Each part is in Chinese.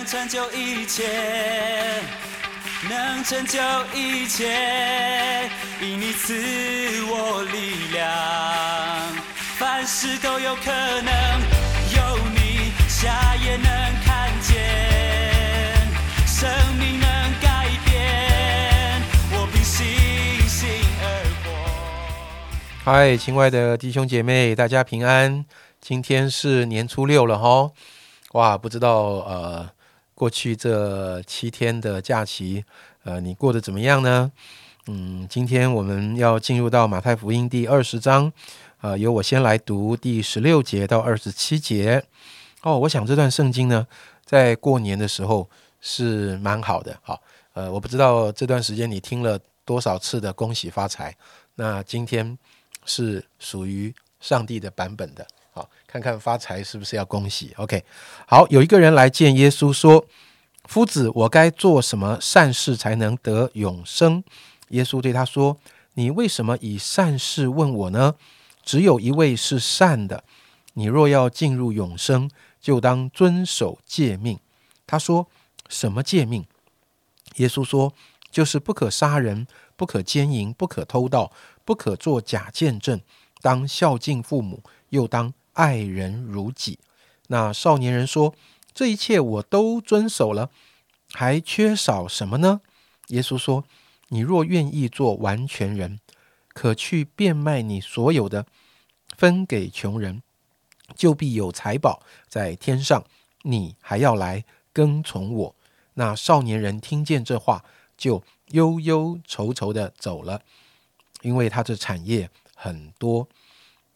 能成就一切，能成就一切，因你赐我力量，凡事都有可能，有你瞎也能看见，生命能改变，我凭信心而活。嗨，亲爱的弟兄姐妹，大家平安。今天是年初六了哈，哇，不知道呃，过去这七天的假期，呃，你过得怎么样呢？嗯，今天我们要进入到马太福音第二十章，呃，由我先来读第十六节到二十七节。哦，我想这段圣经呢，在过年的时候是蛮好的。好，呃，我不知道这段时间你听了多少次的恭喜发财，那今天是属于上帝的版本的。看看发财是不是要恭喜？OK，好，有一个人来见耶稣说：“夫子，我该做什么善事才能得永生？”耶稣对他说：“你为什么以善事问我呢？只有一位是善的。你若要进入永生，就当遵守诫命。”他说：“什么诫命？”耶稣说：“就是不可杀人，不可奸淫，不可偷盗，不可作假见证，当孝敬父母，又当。”爱人如己。那少年人说：“这一切我都遵守了，还缺少什么呢？”耶稣说：“你若愿意做完全人，可去变卖你所有的，分给穷人，就必有财宝在天上。你还要来跟从我。”那少年人听见这话，就忧忧愁愁的走了，因为他的产业很多。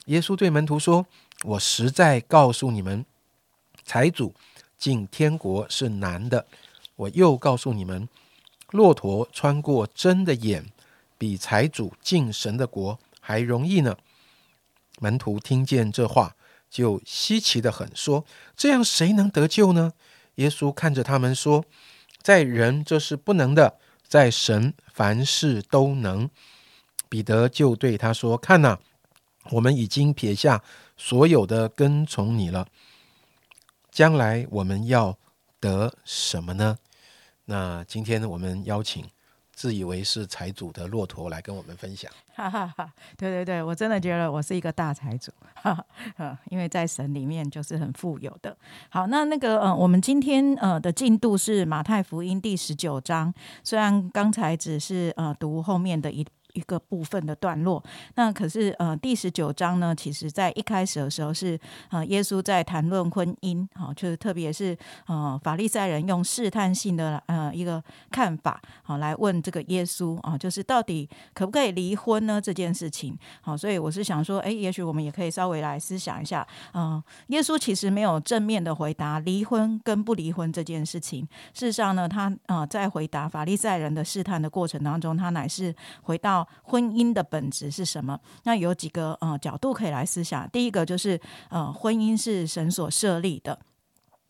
耶稣对门徒说。我实在告诉你们，财主进天国是难的。我又告诉你们，骆驼穿过针的眼，比财主进神的国还容易呢。门徒听见这话，就稀奇的很，说：“这样谁能得救呢？”耶稣看着他们说：“在人这是不能的，在神凡事都能。”彼得就对他说：“看哪，我们已经撇下。”所有的跟从你了，将来我们要得什么呢？那今天我们邀请自以为是财主的骆驼来跟我们分享。哈哈哈，对对对，我真的觉得我是一个大财主，哈，因为在神里面就是很富有的。好，那那个呃，我们今天呃的进度是马太福音第十九章，虽然刚才只是呃读后面的一。一个部分的段落，那可是呃第十九章呢，其实在一开始的时候是呃耶稣在谈论婚姻，好，就是特别是呃法利赛人用试探性的呃一个看法，好来问这个耶稣啊，就是到底可不可以离婚呢？这件事情，好，所以我是想说，哎，也许我们也可以稍微来思想一下，嗯，耶稣其实没有正面的回答离婚跟不离婚这件事情，事实上呢，他啊在回答法利赛人的试探的过程当中，他乃是回到。婚姻的本质是什么？那有几个呃角度可以来思想。第一个就是呃，婚姻是神所设立的。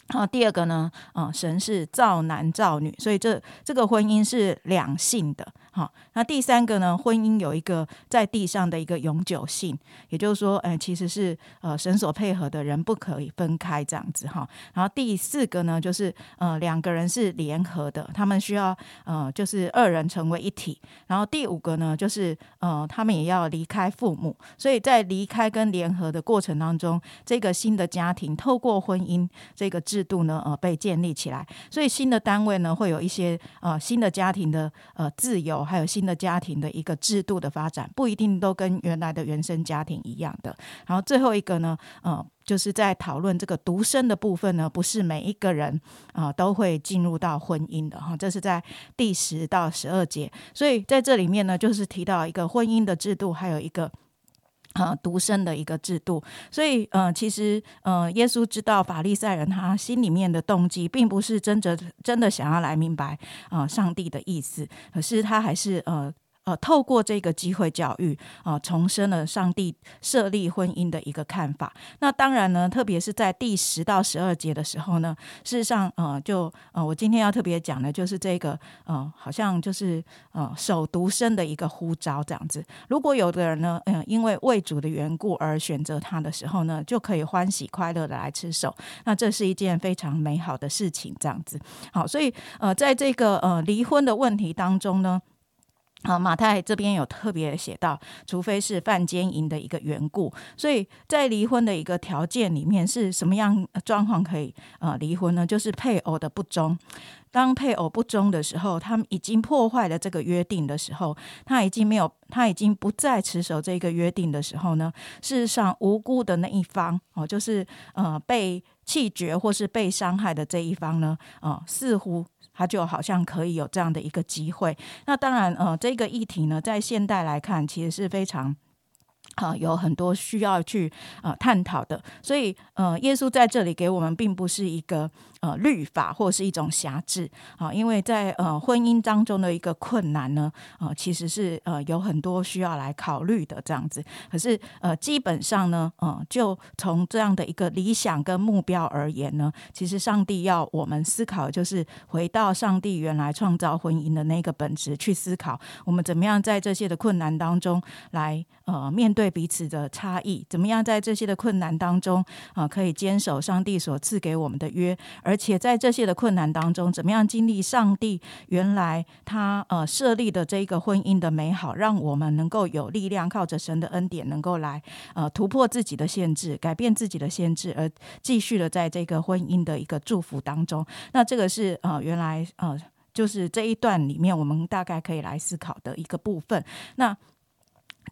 啊，第二个呢，啊，神是造男造女，所以这这个婚姻是两性的。好，那第三个呢？婚姻有一个在地上的一个永久性，也就是说，哎，其实是呃神所配合的人不可以分开这样子哈。然后第四个呢，就是呃两个人是联合的，他们需要呃就是二人成为一体。然后第五个呢，就是呃他们也要离开父母，所以在离开跟联合的过程当中，这个新的家庭透过婚姻这个制度呢，呃被建立起来。所以新的单位呢，会有一些呃新的家庭的呃自由。还有新的家庭的一个制度的发展，不一定都跟原来的原生家庭一样的。然后最后一个呢，呃，就是在讨论这个独生的部分呢，不是每一个人啊都会进入到婚姻的哈。这是在第十到十二节，所以在这里面呢，就是提到一个婚姻的制度，还有一个。啊，独身的一个制度，所以呃，其实呃，耶稣知道法利赛人他心里面的动机，并不是真的真的想要来明白啊上帝的意思，可是他还是呃呃，透过这个机会教育啊，重申了上帝设立婚姻的一个看法。那当然呢，特别是在第十到十二节的时候呢，事实上，呃，就呃，我今天要特别讲的，就是这个呃，好像就是呃，守独身的一个呼召这样子。如果有的人呢，嗯，因为为主的缘故而选择他的时候呢，就可以欢喜快乐的来吃手。那这是一件非常美好的事情，这样子。好，所以呃，在这个呃离婚的问题当中呢。啊，马太这边有特别写到，除非是犯奸淫的一个缘故，所以在离婚的一个条件里面是什么样状况可以呃离婚呢？就是配偶的不忠。当配偶不忠的时候，他们已经破坏了这个约定的时候，他已经没有，他已经不再持守这个约定的时候呢？事实上，无辜的那一方哦，就是呃被弃绝或是被伤害的这一方呢，呃，似乎。他就好像可以有这样的一个机会。那当然，呃，这个议题呢，在现代来看，其实是非常。啊，有很多需要去呃探讨的，所以呃，耶稣在这里给我们并不是一个呃律法或是一种辖制啊，因为在呃婚姻当中的一个困难呢，呃，其实是呃有很多需要来考虑的这样子。可是呃，基本上呢，嗯，就从这样的一个理想跟目标而言呢，其实上帝要我们思考，就是回到上帝原来创造婚姻的那个本质去思考，我们怎么样在这些的困难当中来呃面对。彼此的差异，怎么样在这些的困难当中啊，可以坚守上帝所赐给我们的约，而且在这些的困难当中，怎么样经历上帝原来他呃设立的这个婚姻的美好，让我们能够有力量，靠着神的恩典，能够来呃突破自己的限制，改变自己的限制，而继续的在这个婚姻的一个祝福当中。那这个是呃原来呃就是这一段里面，我们大概可以来思考的一个部分。那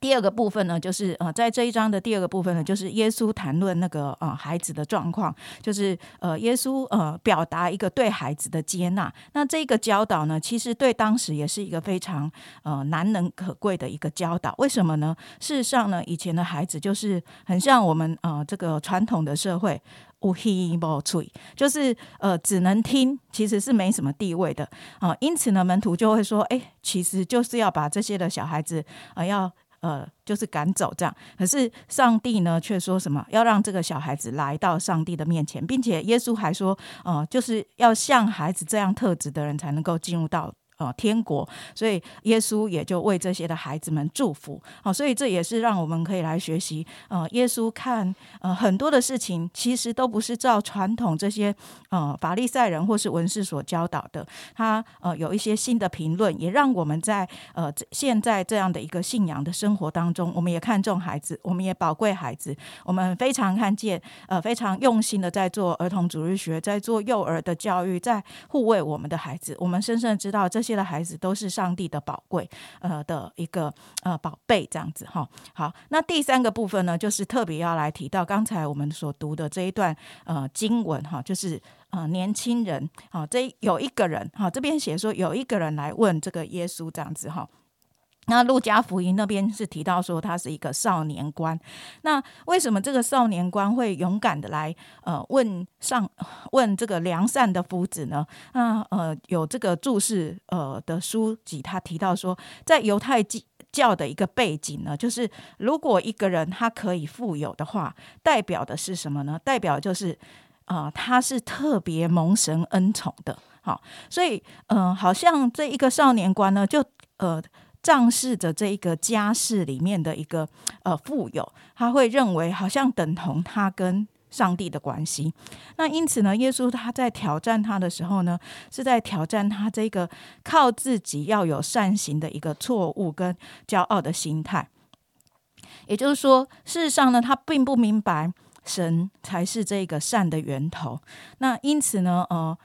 第二个部分呢，就是呃，在这一章的第二个部分呢，就是耶稣谈论那个呃孩子的状况，就是呃耶稣呃表达一个对孩子的接纳。那这个教导呢，其实对当时也是一个非常呃难能可贵的一个教导。为什么呢？事实上呢，以前的孩子就是很像我们呃这个传统的社会，无希无吹，就是呃只能听，其实是没什么地位的啊。因此呢，门徒就会说，哎，其实就是要把这些的小孩子啊要。呃，就是赶走这样，可是上帝呢，却说什么要让这个小孩子来到上帝的面前，并且耶稣还说，呃，就是要像孩子这样特质的人才能够进入到。哦，天国，所以耶稣也就为这些的孩子们祝福。好，所以这也是让我们可以来学习。呃，耶稣看呃很多的事情，其实都不是照传统这些呃法利赛人或是文士所教导的。他呃有一些新的评论，也让我们在呃现在这样的一个信仰的生活当中，我们也看重孩子，我们也宝贵孩子，我们非常看见呃非常用心的在做儿童主日学，在做幼儿的教育，在护卫我们的孩子。我们深深知道这些。的孩子都是上帝的宝贵，呃的一个呃宝贝，这样子哈。好，那第三个部分呢，就是特别要来提到刚才我们所读的这一段呃经文哈，就是呃年轻人啊，这有一个人哈，这边写说有一个人来问这个耶稣这样子哈。那路加福音那边是提到说他是一个少年官，那为什么这个少年官会勇敢的来呃问上问这个良善的夫子呢？那呃有这个注释呃的书籍，他提到说，在犹太教的一个背景呢，就是如果一个人他可以富有的话，代表的是什么呢？代表就是啊他是特别蒙神恩宠的，好，所以嗯好像这一个少年官呢，就呃。仗势着这一个家世里面的一个呃富有，他会认为好像等同他跟上帝的关系。那因此呢，耶稣他在挑战他的时候呢，是在挑战他这个靠自己要有善行的一个错误跟骄傲的心态。也就是说，事实上呢，他并不明白神才是这个善的源头。那因此呢，呃。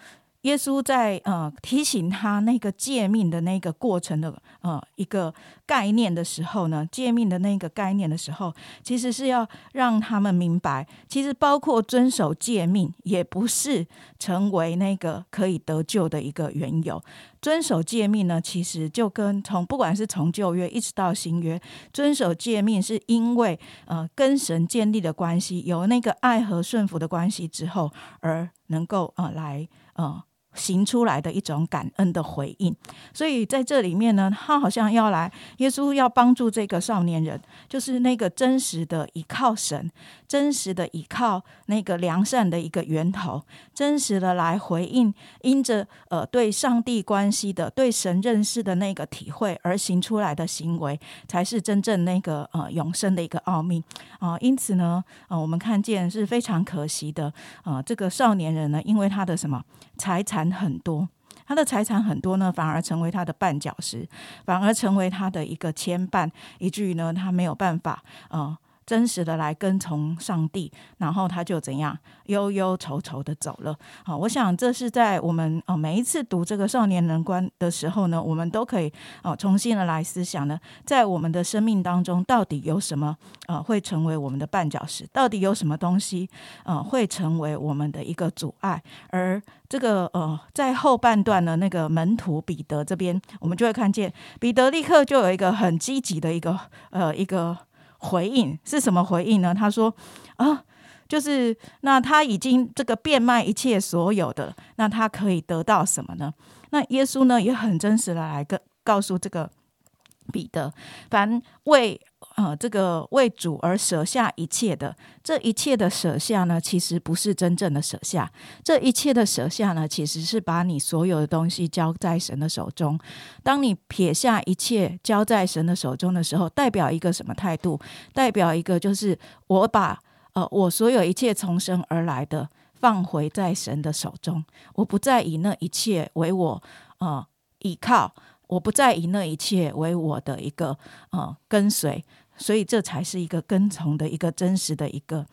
耶稣在呃提醒他那个诫命的那个过程的呃一个概念的时候呢，诫命的那个概念的时候，其实是要让他们明白，其实包括遵守诫命，也不是成为那个可以得救的一个缘由。遵守诫命呢，其实就跟从不管是从旧约一直到新约，遵守诫命是因为呃跟神建立的关系，有那个爱和顺服的关系之后，而能够呃来呃。行出来的一种感恩的回应。所以在这里面呢，他好像要来，耶稣要帮助这个少年人，就是那个真实的依靠神，真实的依靠那个良善的一个源头，真实的来回应，因着呃对上帝关系的、对神认识的那个体会而行出来的行为，才是真正那个呃永生的一个奥秘啊。因此呢，呃，我们看见是非常可惜的啊，这个少年人呢，因为他的什么财产很多。他的财产很多呢，反而成为他的绊脚石，反而成为他的一个牵绊，以至于呢，他没有办法，啊，真实的来跟从上帝，然后他就怎样忧忧愁愁的走了。好，我想这是在我们呃每一次读这个少年人观的时候呢，我们都可以哦重新的来思想呢，在我们的生命当中到底有什么呃会成为我们的绊脚石？到底有什么东西呃会成为我们的一个阻碍？而这个呃在后半段呢，那个门徒彼得这边，我们就会看见彼得立刻就有一个很积极的一个呃一个。回应是什么回应呢？他说：“啊，就是那他已经这个变卖一切所有的，那他可以得到什么呢？那耶稣呢也很真实的来跟告诉这个彼得，凡为。”呃，这个为主而舍下一切的，这一切的舍下呢，其实不是真正的舍下。这一切的舍下呢，其实是把你所有的东西交在神的手中。当你撇下一切交在神的手中的时候，代表一个什么态度？代表一个就是我把呃我所有一切从神而来的放回在神的手中，我不再以那一切为我呃依靠，我不再以那一切为我的一个呃跟随。所以，这才是一个跟从的一个真实的一个，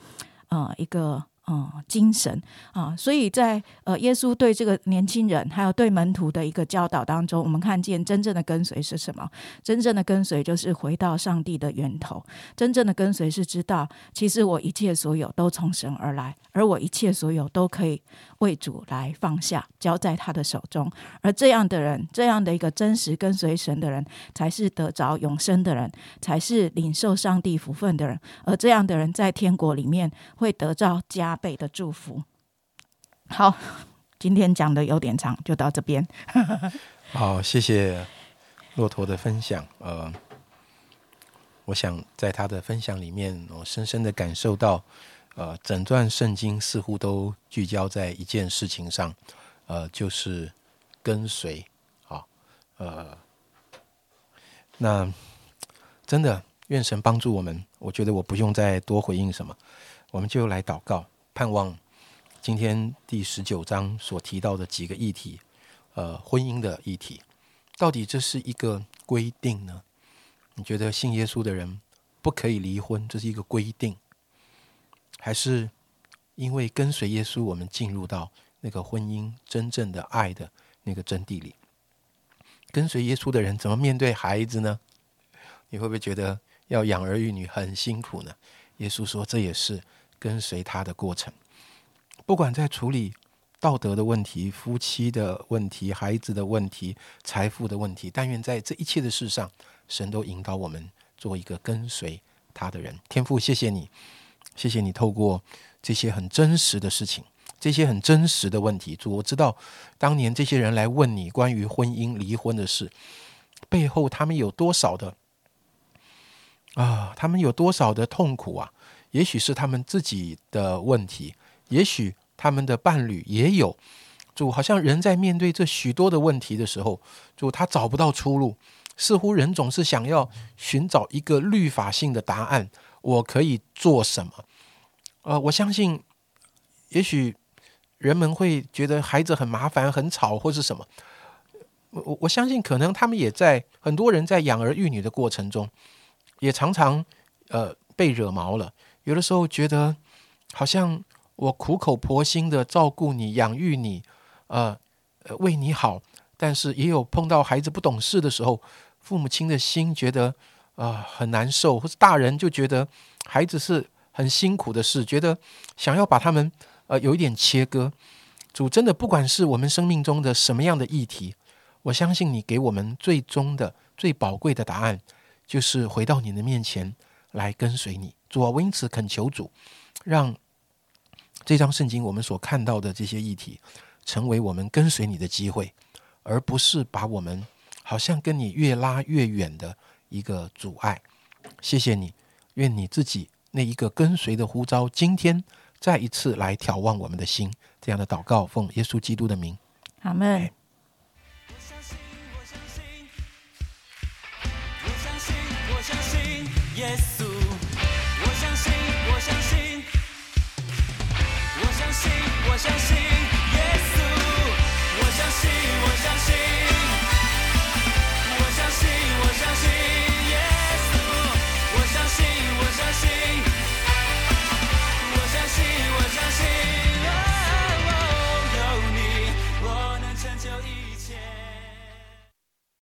呃，一个。呃，精神啊，所以在呃，耶稣对这个年轻人还有对门徒的一个教导当中，我们看见真正的跟随是什么？真正的跟随就是回到上帝的源头。真正的跟随是知道，其实我一切所有都从神而来，而我一切所有都可以为主来放下，交在他的手中。而这样的人，这样的一个真实跟随神的人，才是得着永生的人，才是领受上帝福分的人。而这样的人在天国里面会得到加。倍的祝福。好，今天讲的有点长，就到这边。好，谢谢骆驼的分享。呃，我想在他的分享里面，我深深的感受到，呃，整段圣经似乎都聚焦在一件事情上，呃，就是跟随。啊，呃，那真的愿神帮助我们。我觉得我不用再多回应什么，我们就来祷告。盼望今天第十九章所提到的几个议题，呃，婚姻的议题，到底这是一个规定呢？你觉得信耶稣的人不可以离婚，这是一个规定，还是因为跟随耶稣，我们进入到那个婚姻真正的爱的那个真谛里？跟随耶稣的人怎么面对孩子呢？你会不会觉得要养儿育女很辛苦呢？耶稣说，这也是。跟随他的过程，不管在处理道德的问题、夫妻的问题、孩子的问题、财富的问题，但愿在这一切的事上，神都引导我们做一个跟随他的人。天父，谢谢你，谢谢你透过这些很真实的事情，这些很真实的问题。主，我知道当年这些人来问你关于婚姻、离婚的事，背后他们有多少的啊？他们有多少的痛苦啊？也许是他们自己的问题，也许他们的伴侣也有。主好像人在面对这许多的问题的时候，主他找不到出路，似乎人总是想要寻找一个律法性的答案。我可以做什么？呃，我相信，也许人们会觉得孩子很麻烦、很吵，或是什么。我我相信，可能他们也在很多人在养儿育女的过程中，也常常呃被惹毛了。有的时候觉得，好像我苦口婆心的照顾你、养育你，呃，为你好，但是也有碰到孩子不懂事的时候，父母亲的心觉得啊很难受，或者大人就觉得孩子是很辛苦的事，觉得想要把他们呃有一点切割。主真的不管是我们生命中的什么样的议题，我相信你给我们最终的最宝贵的答案，就是回到你的面前来跟随你。主啊，我因此恳求主，让这张圣经我们所看到的这些议题，成为我们跟随你的机会，而不是把我们好像跟你越拉越远的一个阻碍。谢谢你，愿你自己那一个跟随的呼召，今天再一次来眺望我们的心。这样的祷告，奉耶稣基督的名，阿门。我相信，我相信，我相信，我相信耶稣。我相信，我相信，我相信，我相信。